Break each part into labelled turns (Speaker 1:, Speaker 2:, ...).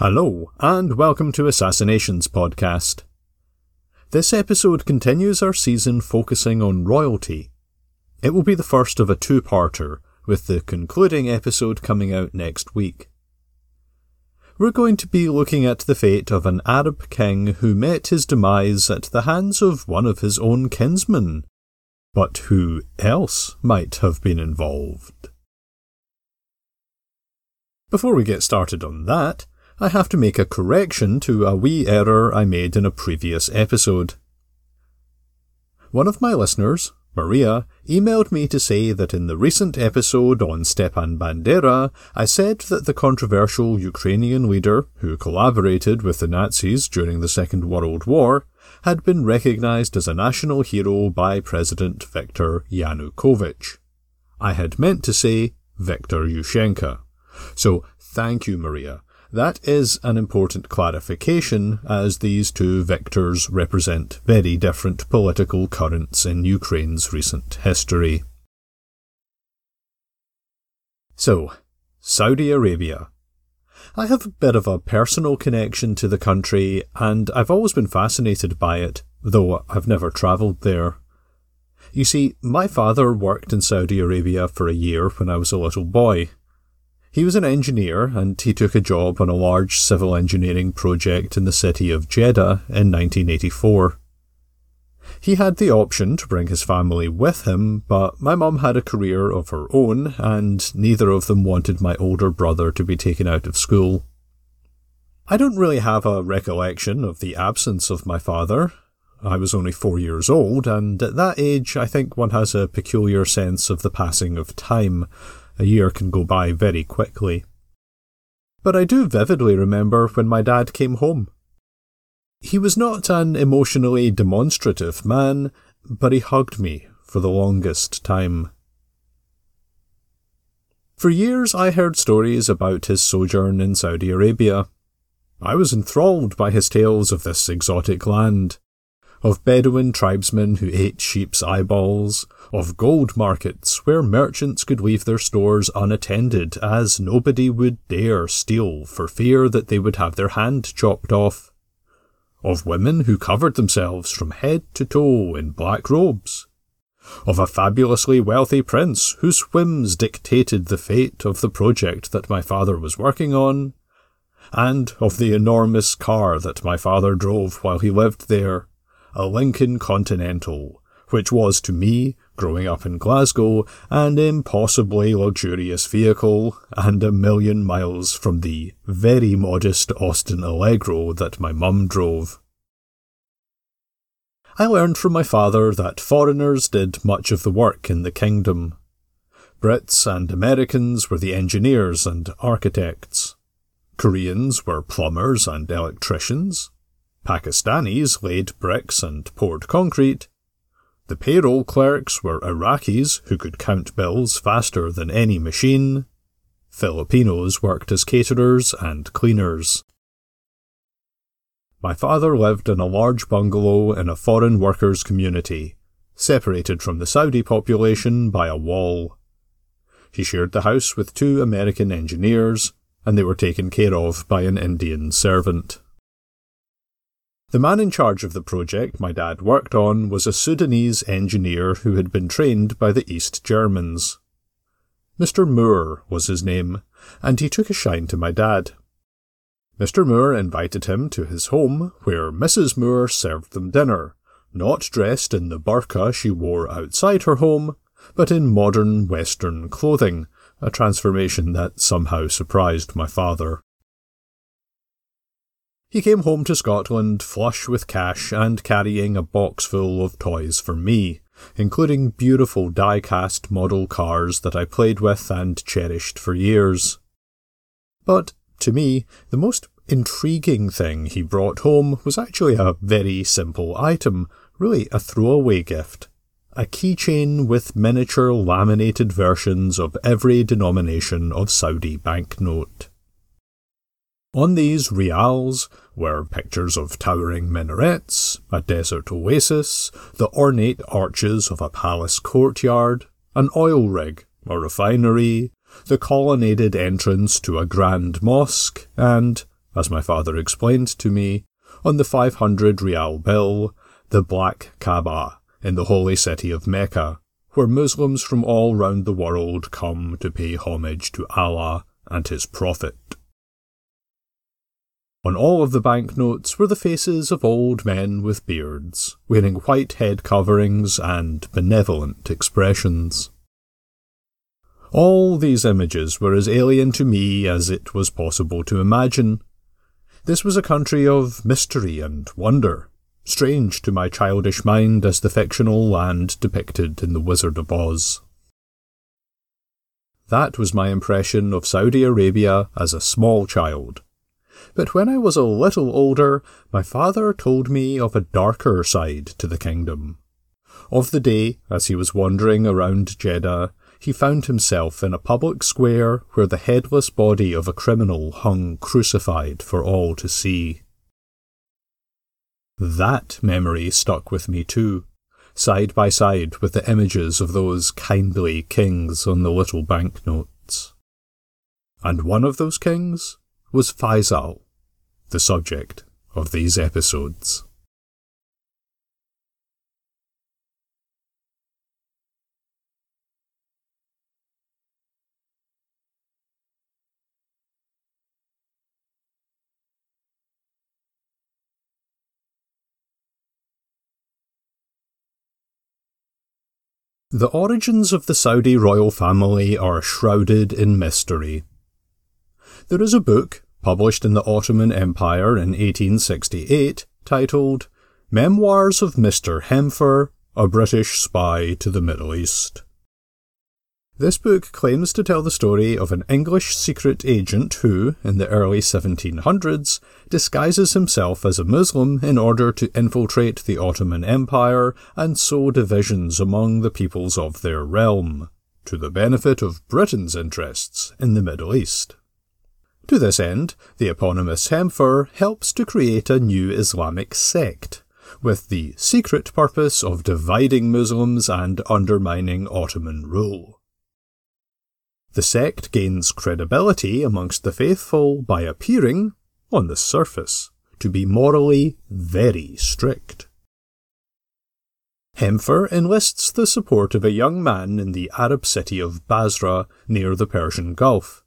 Speaker 1: Hello, and welcome to Assassinations Podcast. This episode continues our season focusing on royalty. It will be the first of a two parter, with the concluding episode coming out next week. We're going to be looking at the fate of an Arab king who met his demise at the hands of one of his own kinsmen. But who else might have been involved? Before we get started on that, I have to make a correction to a wee error I made in a previous episode. One of my listeners, Maria, emailed me to say that in the recent episode on Stepan Bandera, I said that the controversial Ukrainian leader, who collaborated with the Nazis during the Second World War, had been recognized as a national hero by President Viktor Yanukovych. I had meant to say Viktor Yushchenko. So thank you, Maria. That is an important clarification, as these two Viktors represent very different political currents in Ukraine's recent history. So, Saudi Arabia. I have a bit of a personal connection to the country, and I've always been fascinated by it, though I've never travelled there. You see, my father worked in Saudi Arabia for a year when I was a little boy, he was an engineer and he took a job on a large civil engineering project in the city of Jeddah in 1984. He had the option to bring his family with him, but my mum had a career of her own and neither of them wanted my older brother to be taken out of school. I don't really have a recollection of the absence of my father. I was only four years old, and at that age I think one has a peculiar sense of the passing of time, a year can go by very quickly. But I do vividly remember when my dad came home. He was not an emotionally demonstrative man, but he hugged me for the longest time. For years I heard stories about his sojourn in Saudi Arabia. I was enthralled by his tales of this exotic land of Bedouin tribesmen who ate sheep's eyeballs, of gold markets where merchants could leave their stores unattended as nobody would dare steal for fear that they would have their hand chopped off, of women who covered themselves from head to toe in black robes, of a fabulously wealthy prince whose whims dictated the fate of the project that my father was working on, and of the enormous car that my father drove while he lived there, a Lincoln Continental, which was to me, growing up in Glasgow, an impossibly luxurious vehicle, and a million miles from the very modest Austin Allegro that my mum drove. I learned from my father that foreigners did much of the work in the kingdom. Brits and Americans were the engineers and architects. Koreans were plumbers and electricians. Pakistanis laid bricks and poured concrete. The payroll clerks were Iraqis who could count bills faster than any machine. Filipinos worked as caterers and cleaners. My father lived in a large bungalow in a foreign workers' community, separated from the Saudi population by a wall. He shared the house with two American engineers, and they were taken care of by an Indian servant. The man in charge of the project my dad worked on was a Sudanese engineer who had been trained by the East Germans. Mr. Moore was his name, and he took a shine to my dad. Mr. Moore invited him to his home, where Mrs. Moore served them dinner, not dressed in the burqa she wore outside her home, but in modern Western clothing, a transformation that somehow surprised my father. He came home to Scotland flush with cash and carrying a box full of toys for me, including beautiful die cast model cars that I played with and cherished for years. But, to me, the most intriguing thing he brought home was actually a very simple item, really a throwaway gift. A keychain with miniature laminated versions of every denomination of Saudi banknote. On these rials were pictures of towering minarets, a desert oasis, the ornate arches of a palace courtyard, an oil rig, a refinery, the colonnaded entrance to a grand mosque, and as my father explained to me, on the 500 rial bill, the Black Kaaba in the holy city of Mecca, where Muslims from all round the world come to pay homage to Allah and His Prophet. On all of the banknotes were the faces of old men with beards, wearing white head coverings and benevolent expressions. All these images were as alien to me as it was possible to imagine. This was a country of mystery and wonder, strange to my childish mind as the fictional land depicted in The Wizard of Oz. That was my impression of Saudi Arabia as a small child. But when I was a little older, my father told me of a darker side to the kingdom. Of the day, as he was wandering around Jeddah, he found himself in a public square where the headless body of a criminal hung crucified for all to see. That memory stuck with me too, side by side with the images of those kindly kings on the little banknotes. And one of those kings was Faisal, the subject of these episodes. The origins of the Saudi royal family are shrouded in mystery. There is a book, published in the Ottoman Empire in 1868, titled Memoirs of Mr. Hempher, a British Spy to the Middle East. This book claims to tell the story of an English secret agent who, in the early 1700s, disguises himself as a Muslim in order to infiltrate the Ottoman Empire and sow divisions among the peoples of their realm, to the benefit of Britain's interests in the Middle East. To this end, the eponymous Hempher helps to create a new Islamic sect, with the secret purpose of dividing Muslims and undermining Ottoman rule. The sect gains credibility amongst the faithful by appearing, on the surface, to be morally very strict. Hempher enlists the support of a young man in the Arab city of Basra near the Persian Gulf.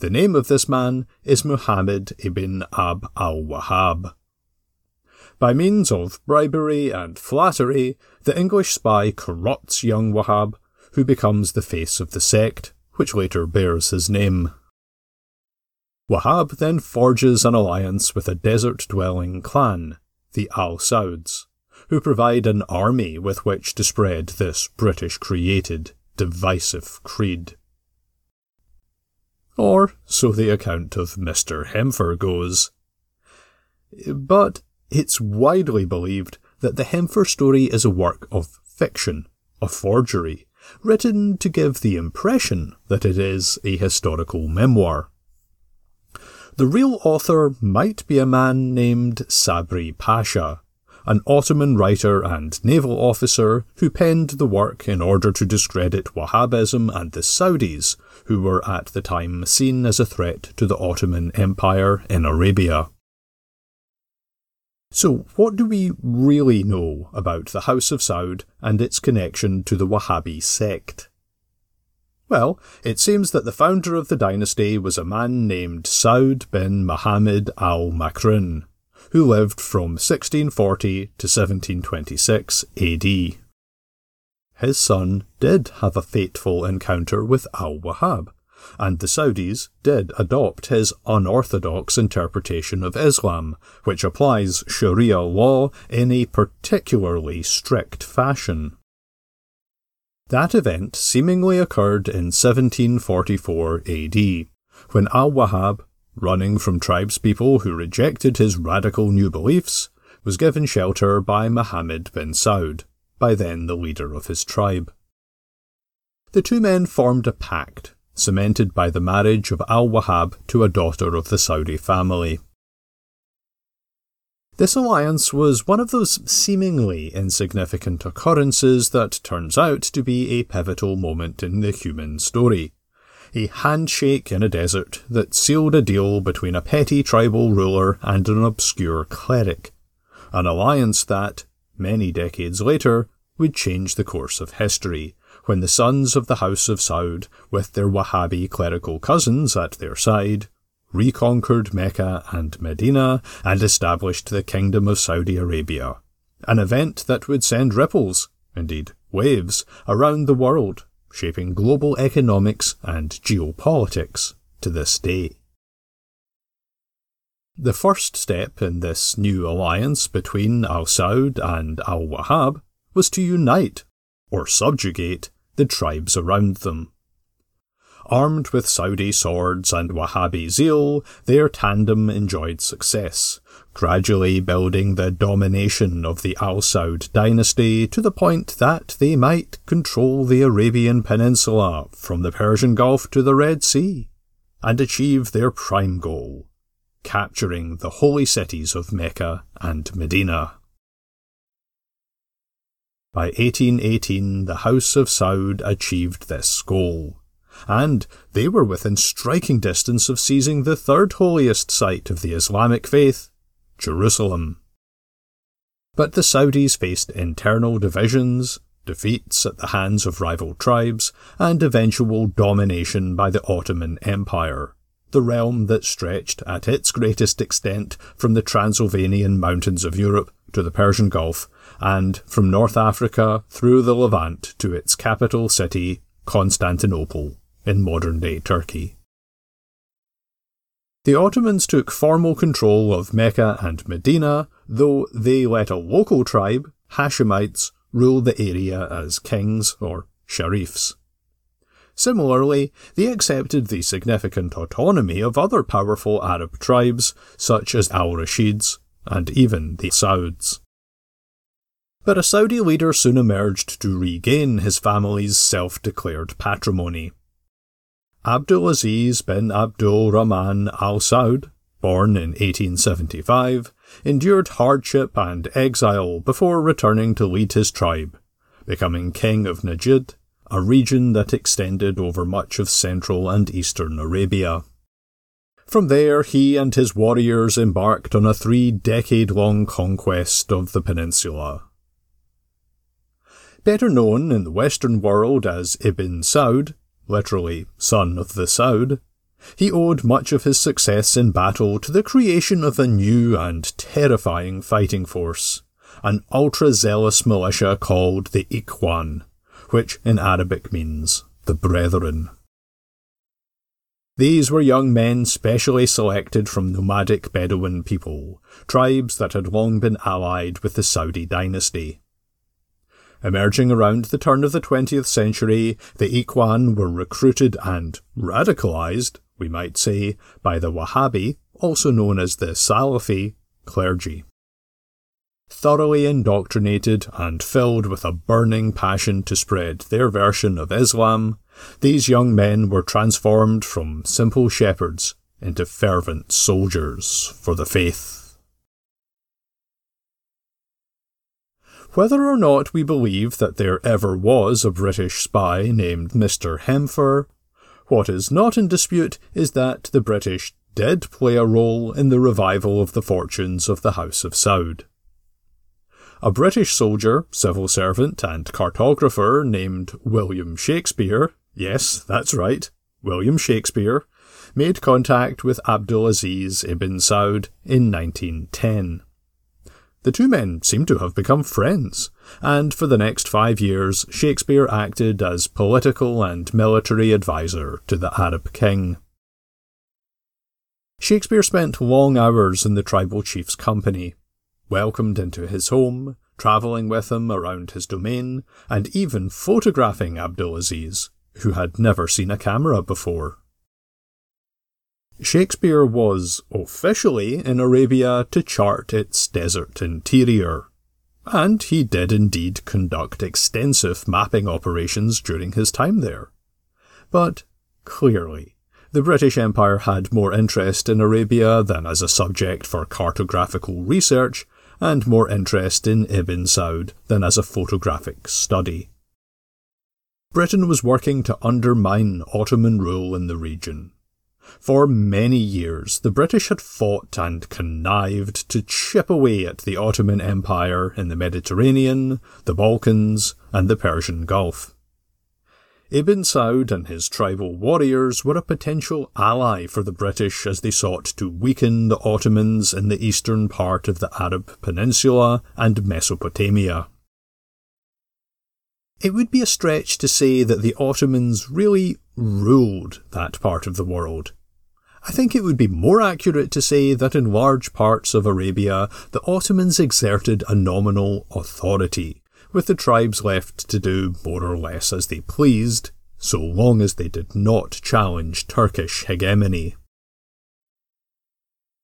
Speaker 1: The name of this man is Muhammad ibn Abd al Wahhab. By means of bribery and flattery, the English spy corrupts young Wahhab, who becomes the face of the sect which later bears his name. Wahhab then forges an alliance with a desert dwelling clan, the Al Sauds, who provide an army with which to spread this British created, divisive creed. Or so the account of Mr. Hempher goes. But it's widely believed that the Hempher story is a work of fiction, a forgery, written to give the impression that it is a historical memoir. The real author might be a man named Sabri Pasha, an Ottoman writer and naval officer who penned the work in order to discredit Wahhabism and the Saudis, who were at the time seen as a threat to the Ottoman Empire in Arabia. So, what do we really know about the House of Saud and its connection to the Wahhabi sect? Well, it seems that the founder of the dynasty was a man named Saud bin Muhammad al Makrin, who lived from 1640 to 1726 AD. His son did have a fateful encounter with al Wahhab, and the Saudis did adopt his unorthodox interpretation of Islam, which applies Sharia law in a particularly strict fashion. That event seemingly occurred in 1744 AD, when Al Wahhab, running from tribespeople who rejected his radical new beliefs, was given shelter by Mohammed bin Saud, by then the leader of his tribe. The two men formed a pact cemented by the marriage of Al Wahhab to a daughter of the Saudi family. This alliance was one of those seemingly insignificant occurrences that turns out to be a pivotal moment in the human story. A handshake in a desert that sealed a deal between a petty tribal ruler and an obscure cleric, an alliance that, many decades later, would change the course of history, when the sons of the House of Saud, with their Wahhabi clerical cousins at their side, reconquered Mecca and Medina and established the Kingdom of Saudi Arabia, an event that would send ripples, indeed waves, around the world, shaping global economics and geopolitics to this day. The first step in this new alliance between Al Saud and Al Wahhab was to unite, or subjugate, the tribes around them. Armed with Saudi swords and Wahhabi zeal, their tandem enjoyed success, gradually building the domination of the Al Saud dynasty to the point that they might control the Arabian Peninsula from the Persian Gulf to the Red Sea, and achieve their prime goal, capturing the holy cities of Mecca and Medina. By 1818, the House of Saud achieved this goal and they were within striking distance of seizing the third holiest site of the Islamic faith, Jerusalem. But the Saudis faced internal divisions, defeats at the hands of rival tribes, and eventual domination by the Ottoman Empire, the realm that stretched at its greatest extent from the Transylvanian mountains of Europe to the Persian Gulf, and from North Africa through the Levant to its capital city, Constantinople in modern day Turkey. The Ottomans took formal control of Mecca and Medina, though they let a local tribe, Hashemites, rule the area as kings or sharifs. Similarly, they accepted the significant autonomy of other powerful Arab tribes, such as Al Rashids and even the Sauds. But a Saudi leader soon emerged to regain his family's self declared patrimony. Abdulaziz bin Abdul Rahman al Saud, born in 1875, endured hardship and exile before returning to lead his tribe, becoming king of Najd, a region that extended over much of central and eastern Arabia. From there, he and his warriors embarked on a three decade long conquest of the peninsula. Better known in the Western world as Ibn Saud, literally son of the Saud, he owed much of his success in battle to the creation of a new and terrifying fighting force, an ultra-zealous militia called the Ikhwan, which in Arabic means the Brethren. These were young men specially selected from nomadic Bedouin people, tribes that had long been allied with the Saudi dynasty. Emerging around the turn of the 20th century, the Ikhwan were recruited and radicalized, we might say, by the Wahhabi, also known as the Salafi, clergy. Thoroughly indoctrinated and filled with a burning passion to spread their version of Islam, these young men were transformed from simple shepherds into fervent soldiers for the faith. Whether or not we believe that there ever was a British spy named Mr. Hempher, what is not in dispute is that the British did play a role in the revival of the fortunes of the House of Saud. A British soldier, civil servant, and cartographer named William Shakespeare, yes, that's right, William Shakespeare, made contact with Abdulaziz ibn Saud in 1910. The two men seem to have become friends, and for the next five years Shakespeare acted as political and military adviser to the Arab king. Shakespeare spent long hours in the tribal chief's company, welcomed into his home, travelling with him around his domain, and even photographing Abdulaziz, who had never seen a camera before. Shakespeare was officially in Arabia to chart its desert interior, and he did indeed conduct extensive mapping operations during his time there. But clearly, the British Empire had more interest in Arabia than as a subject for cartographical research, and more interest in Ibn Saud than as a photographic study. Britain was working to undermine Ottoman rule in the region. For many years, the British had fought and connived to chip away at the Ottoman Empire in the Mediterranean, the Balkans, and the Persian Gulf. Ibn Saud and his tribal warriors were a potential ally for the British as they sought to weaken the Ottomans in the eastern part of the Arab Peninsula and Mesopotamia. It would be a stretch to say that the Ottomans really ruled that part of the world. I think it would be more accurate to say that in large parts of Arabia the Ottomans exerted a nominal authority, with the tribes left to do more or less as they pleased, so long as they did not challenge Turkish hegemony.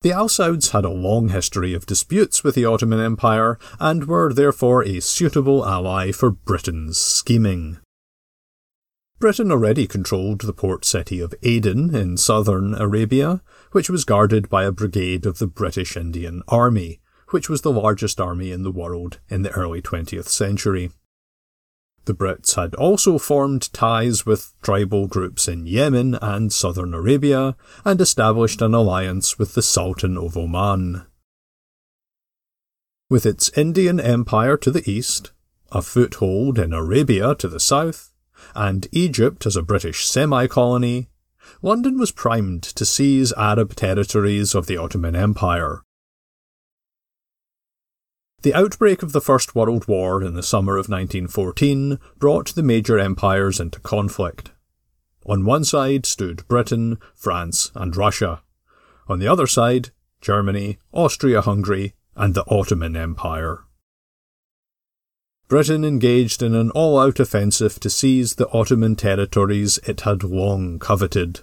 Speaker 1: The Al Sauds had a long history of disputes with the Ottoman Empire and were therefore a suitable ally for Britain's scheming. Britain already controlled the port city of Aden in southern Arabia, which was guarded by a brigade of the British Indian Army, which was the largest army in the world in the early 20th century. The Brits had also formed ties with tribal groups in Yemen and southern Arabia and established an alliance with the Sultan of Oman. With its Indian Empire to the east, a foothold in Arabia to the south, and Egypt as a British semi colony, London was primed to seize Arab territories of the Ottoman Empire. The outbreak of the First World War in the summer of 1914 brought the major empires into conflict. On one side stood Britain, France, and Russia. On the other side, Germany, Austria Hungary, and the Ottoman Empire. Britain engaged in an all out offensive to seize the Ottoman territories it had long coveted.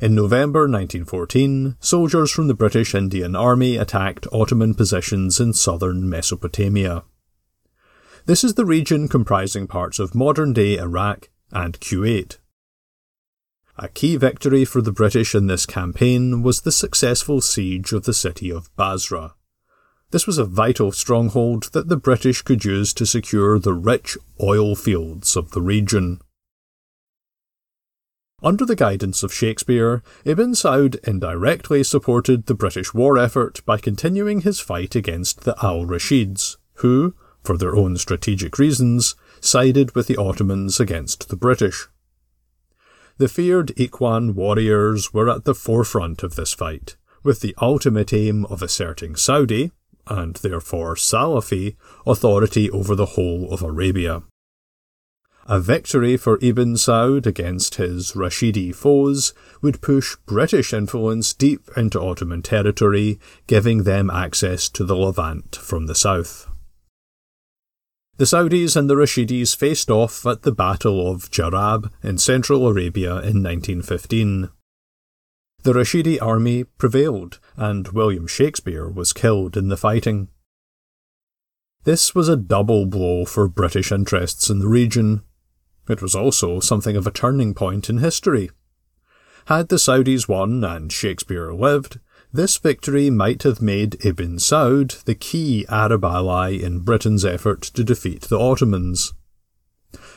Speaker 1: In November 1914, soldiers from the British Indian Army attacked Ottoman positions in southern Mesopotamia. This is the region comprising parts of modern day Iraq and Kuwait. A key victory for the British in this campaign was the successful siege of the city of Basra. This was a vital stronghold that the British could use to secure the rich oil fields of the region. Under the guidance of Shakespeare, Ibn Saud indirectly supported the British war effort by continuing his fight against the Al Rashids, who, for their own strategic reasons, sided with the Ottomans against the British. The feared Ikhwan warriors were at the forefront of this fight, with the ultimate aim of asserting Saudi, and therefore Salafi, authority over the whole of Arabia. A victory for Ibn Saud against his Rashidi foes would push British influence deep into Ottoman territory, giving them access to the Levant from the south. The Saudis and the Rashidis faced off at the Battle of Jarab in central Arabia in 1915. The Rashidi army prevailed, and William Shakespeare was killed in the fighting. This was a double blow for British interests in the region. It was also something of a turning point in history. Had the Saudis won and Shakespeare lived, this victory might have made Ibn Saud the key Arab ally in Britain's effort to defeat the Ottomans.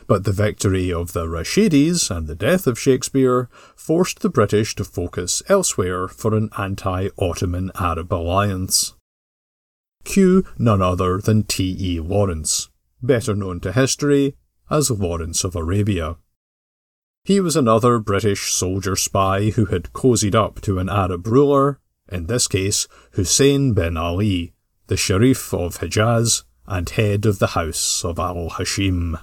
Speaker 1: But the victory of the Rashidis and the death of Shakespeare forced the British to focus elsewhere for an anti Ottoman Arab alliance. Q none other than T.E. Lawrence, better known to history as Lawrence of Arabia. He was another British soldier spy who had cozied up to an Arab ruler, in this case Hussein bin Ali, the Sharif of Hijaz and head of the House of Al Hashim.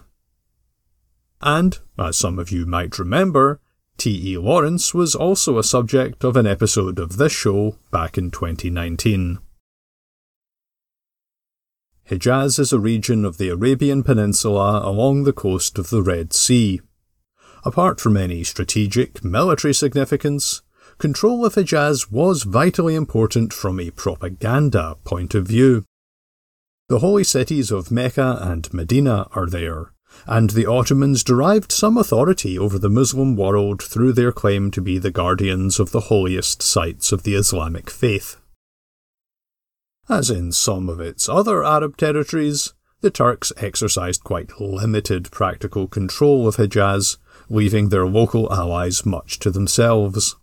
Speaker 1: And, as some of you might remember, T.E. Lawrence was also a subject of an episode of this show back in 2019. Hijaz is a region of the Arabian Peninsula along the coast of the Red Sea. Apart from any strategic military significance, control of Hijaz was vitally important from a propaganda point of view. The holy cities of Mecca and Medina are there, and the Ottomans derived some authority over the Muslim world through their claim to be the guardians of the holiest sites of the Islamic faith. As in some of its other Arab territories, the Turks exercised quite limited practical control of Hijaz, leaving their local allies much to themselves.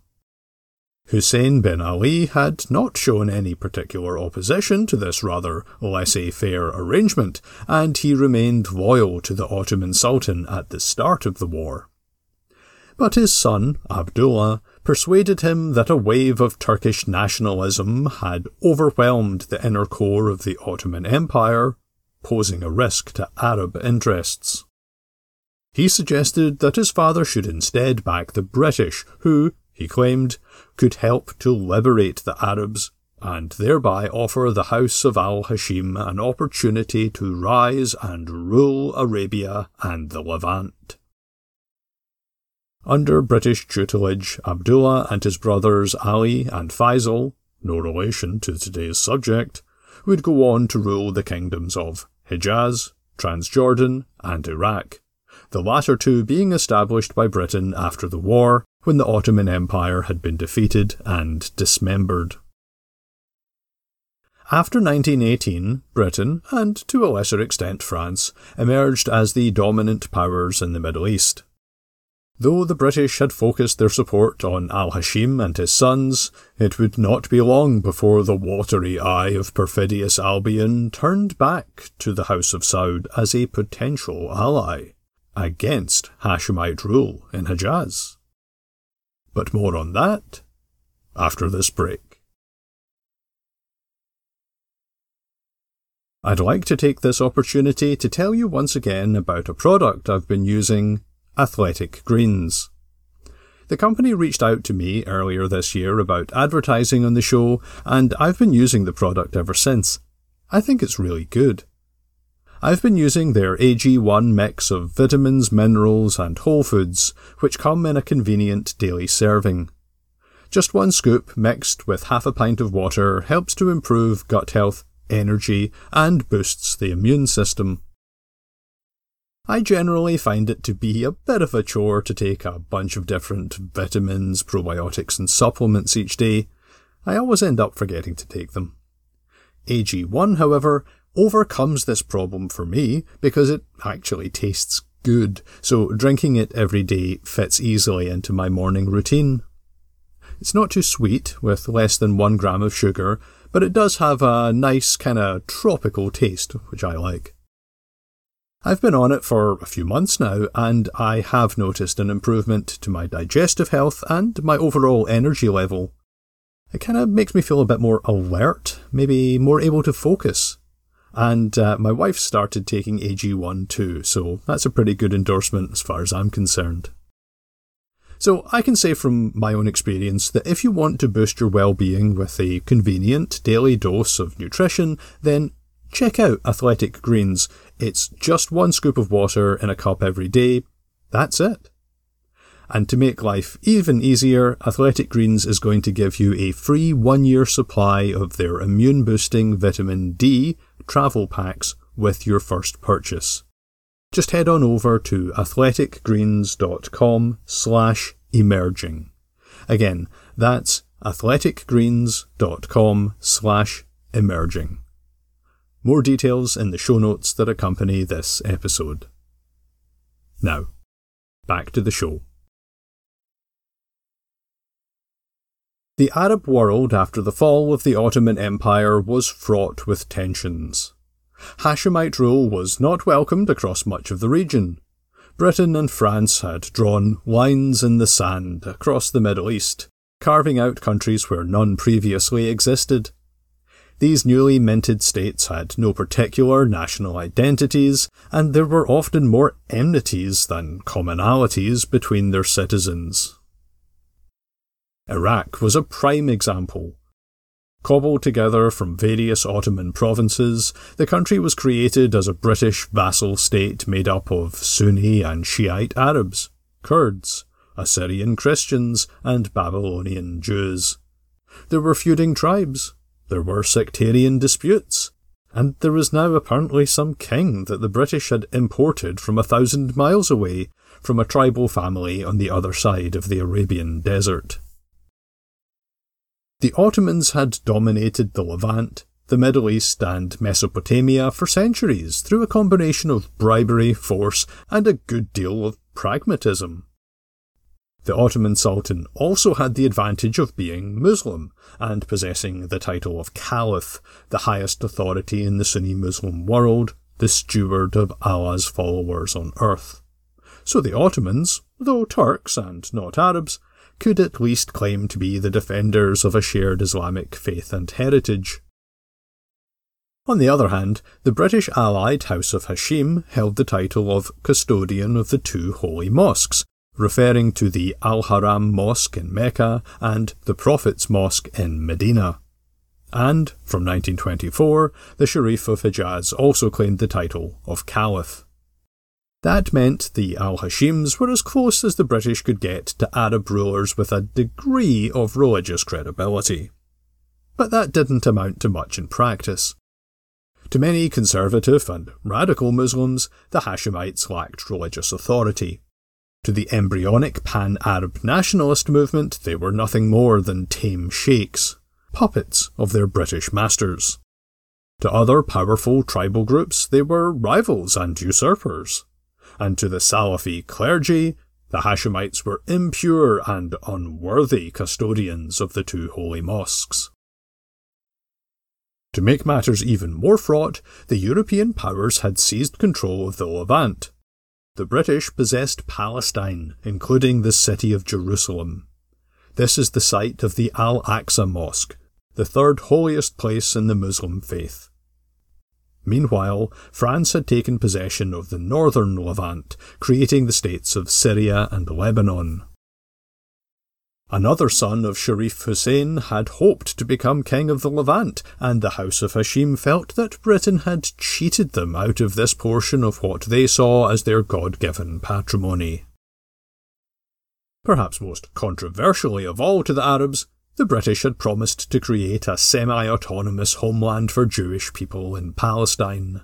Speaker 1: Hussein bin Ali had not shown any particular opposition to this rather laissez faire arrangement, and he remained loyal to the Ottoman Sultan at the start of the war. But his son, Abdullah, persuaded him that a wave of Turkish nationalism had overwhelmed the inner core of the Ottoman Empire, posing a risk to Arab interests. He suggested that his father should instead back the British, who, he claimed, could help to liberate the Arabs and thereby offer the House of Al Hashim an opportunity to rise and rule Arabia and the Levant. Under British tutelage, Abdullah and his brothers Ali and Faisal, no relation to today's subject, would go on to rule the kingdoms of Hijaz, Transjordan, and Iraq, the latter two being established by Britain after the war when the Ottoman Empire had been defeated and dismembered. After 1918, Britain, and to a lesser extent France, emerged as the dominant powers in the Middle East. Though the British had focused their support on Al Hashim and his sons, it would not be long before the watery eye of perfidious Albion turned back to the House of Saud as a potential ally against Hashemite rule in Hejaz. But more on that after this break. I'd like to take this opportunity to tell you once again about a product I've been using, Athletic Greens. The company reached out to me earlier this year about advertising on the show, and I've been using the product ever since. I think it's really good. I've been using their AG1 mix of vitamins, minerals, and whole foods, which come in a convenient daily serving. Just one scoop mixed with half a pint of water helps to improve gut health, energy, and boosts the immune system. I generally find it to be a bit of a chore to take a bunch of different vitamins, probiotics, and supplements each day. I always end up forgetting to take them. AG1, however, overcomes this problem for me because it actually tastes good, so drinking it every day fits easily into my morning routine. It's not too sweet, with less than one gram of sugar, but it does have a nice kind of tropical taste, which I like. I've been on it for a few months now, and I have noticed an improvement to my digestive health and my overall energy level. It kind of makes me feel a bit more alert, maybe more able to focus. And uh, my wife started taking AG1 too, so that's a pretty good endorsement as far as I'm concerned. So I can say from my own experience that if you want to boost your well-being with a convenient daily dose of nutrition, then check out Athletic Greens. It's just one scoop of water in a cup every day. That's it. And to make life even easier, Athletic Greens is going to give you a free one year supply of their immune boosting vitamin D travel packs with your first purchase. Just head on over to athleticgreens.com slash emerging. Again, that's athleticgreens.com slash emerging. More details in the show notes that accompany this episode. Now, back to the show. The Arab world after the fall of the Ottoman Empire was fraught with tensions. Hashemite rule was not welcomed across much of the region. Britain and France had drawn lines in the sand across the Middle East, carving out countries where none previously existed. These newly minted states had no particular national identities, and there were often more enmities than commonalities between their citizens. Iraq was a prime example. Cobbled together from various Ottoman provinces, the country was created as a British vassal state made up of Sunni and Shiite Arabs, Kurds, Assyrian Christians, and Babylonian Jews. There were feuding tribes, there were sectarian disputes, and there was now apparently some king that the British had imported from a thousand miles away from a tribal family on the other side of the Arabian desert. The Ottomans had dominated the Levant, the Middle East and Mesopotamia for centuries through a combination of bribery, force, and a good deal of pragmatism. The Ottoman Sultan also had the advantage of being Muslim and possessing the title of Caliph, the highest authority in the Sunni Muslim world, the steward of Allah's followers on earth. So the Ottomans, though Turks and not Arabs, could at least claim to be the defenders of a shared Islamic faith and heritage. On the other hand, the British allied House of Hashim held the title of custodian of the two holy mosques, referring to the Al Haram Mosque in Mecca and the Prophet's Mosque in Medina. And, from 1924, the Sharif of Hijaz also claimed the title of Caliph. That meant the Al Hashims were as close as the British could get to Arab rulers with a degree of religious credibility. But that didn't amount to much in practice. To many conservative and radical Muslims, the Hashemites lacked religious authority. To the embryonic pan Arab nationalist movement, they were nothing more than tame sheikhs, puppets of their British masters. To other powerful tribal groups, they were rivals and usurpers. And to the Salafi clergy, the Hashemites were impure and unworthy custodians of the two holy mosques. To make matters even more fraught, the European powers had seized control of the Levant. The British possessed Palestine, including the city of Jerusalem. This is the site of the Al Aqsa Mosque, the third holiest place in the Muslim faith. Meanwhile, France had taken possession of the northern Levant, creating the states of Syria and Lebanon. Another son of Sharif Hussein had hoped to become king of the Levant, and the House of Hashim felt that Britain had cheated them out of this portion of what they saw as their God given patrimony. Perhaps most controversially of all to the Arabs, the British had promised to create a semi autonomous homeland for Jewish people in Palestine.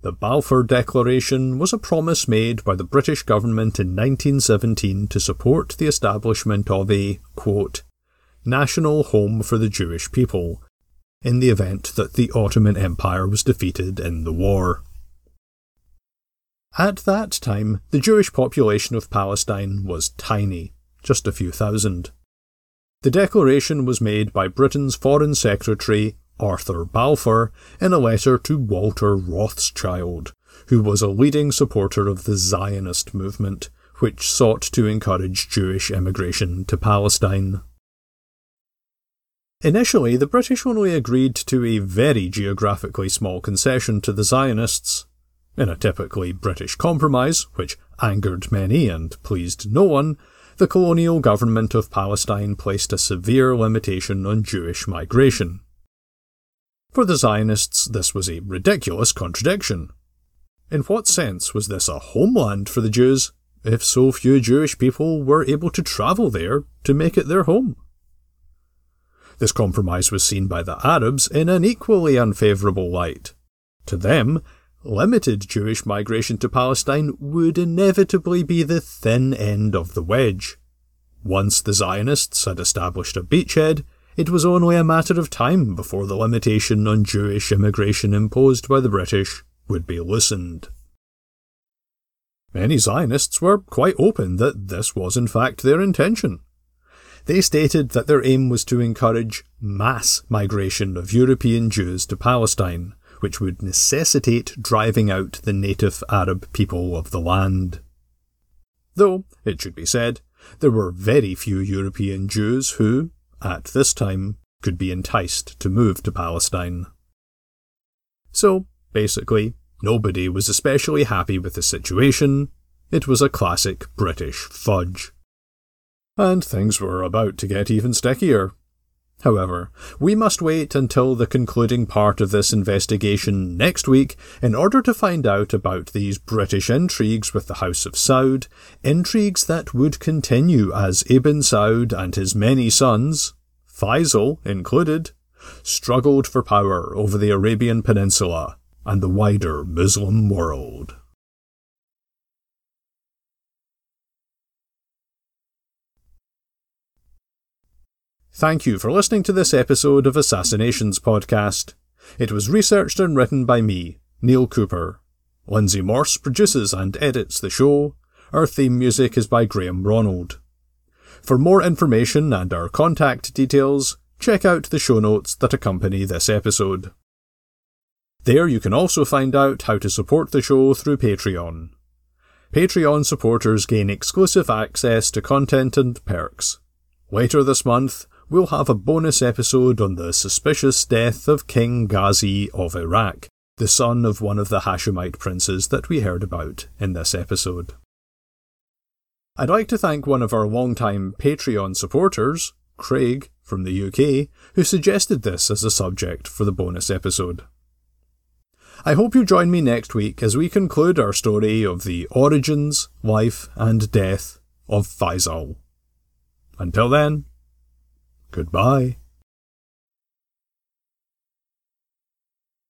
Speaker 1: The Balfour Declaration was a promise made by the British government in 1917 to support the establishment of a, quote, national home for the Jewish people, in the event that the Ottoman Empire was defeated in the war. At that time, the Jewish population of Palestine was tiny, just a few thousand. The declaration was made by Britain's Foreign Secretary Arthur Balfour in a letter to Walter Rothschild, who was a leading supporter of the Zionist movement, which sought to encourage Jewish immigration to Palestine. Initially, the British only agreed to a very geographically small concession to the Zionists. In a typically British compromise, which angered many and pleased no one, the colonial government of Palestine placed a severe limitation on Jewish migration. For the Zionists, this was a ridiculous contradiction. In what sense was this a homeland for the Jews if so few Jewish people were able to travel there to make it their home? This compromise was seen by the Arabs in an equally unfavourable light. To them, limited Jewish migration to Palestine would inevitably be the thin end of the wedge. Once the Zionists had established a beachhead, it was only a matter of time before the limitation on Jewish immigration imposed by the British would be loosened. Many Zionists were quite open that this was in fact their intention. They stated that their aim was to encourage mass migration of European Jews to Palestine, which would necessitate driving out the native Arab people of the land. Though, it should be said, there were very few European Jews who, at this time, could be enticed to move to Palestine. So, basically, nobody was especially happy with the situation. It was a classic British fudge. And things were about to get even stickier. However, we must wait until the concluding part of this investigation next week in order to find out about these British intrigues with the House of Saud, intrigues that would continue as Ibn Saud and his many sons, Faisal included, struggled for power over the Arabian Peninsula and the wider Muslim world. Thank you for listening to this episode of Assassinations Podcast. It was researched and written by me, Neil Cooper. Lindsay Morse produces and edits the show. Our theme music is by Graham Ronald. For more information and our contact details, check out the show notes that accompany this episode. There you can also find out how to support the show through Patreon. Patreon supporters gain exclusive access to content and perks. Later this month, we'll have a bonus episode on the suspicious death of King Ghazi of Iraq, the son of one of the Hashemite princes that we heard about in this episode. I'd like to thank one of our long-time Patreon supporters, Craig from the UK, who suggested this as a subject for the bonus episode. I hope you join me next week as we conclude our story of the origins, life, and death of Faisal. Until then, goodbye.